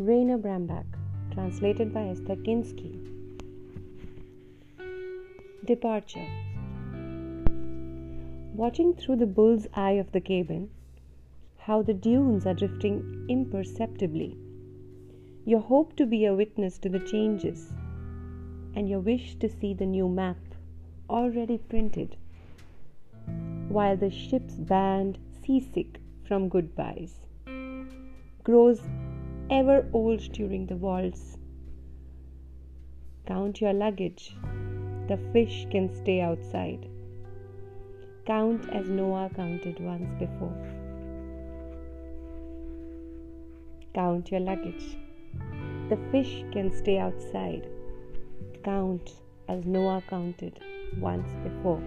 Rainer Brambach, translated by Esther Kinsky. Departure Watching through the bull's eye of the cabin, how the dunes are drifting imperceptibly. Your hope to be a witness to the changes, and your wish to see the new map already printed, while the ship's band, seasick from goodbyes, grows ever old during the waltz. Count your luggage. The fish can stay outside. Count as Noah counted once before. Count your luggage. The fish can stay outside. Count as Noah counted once before.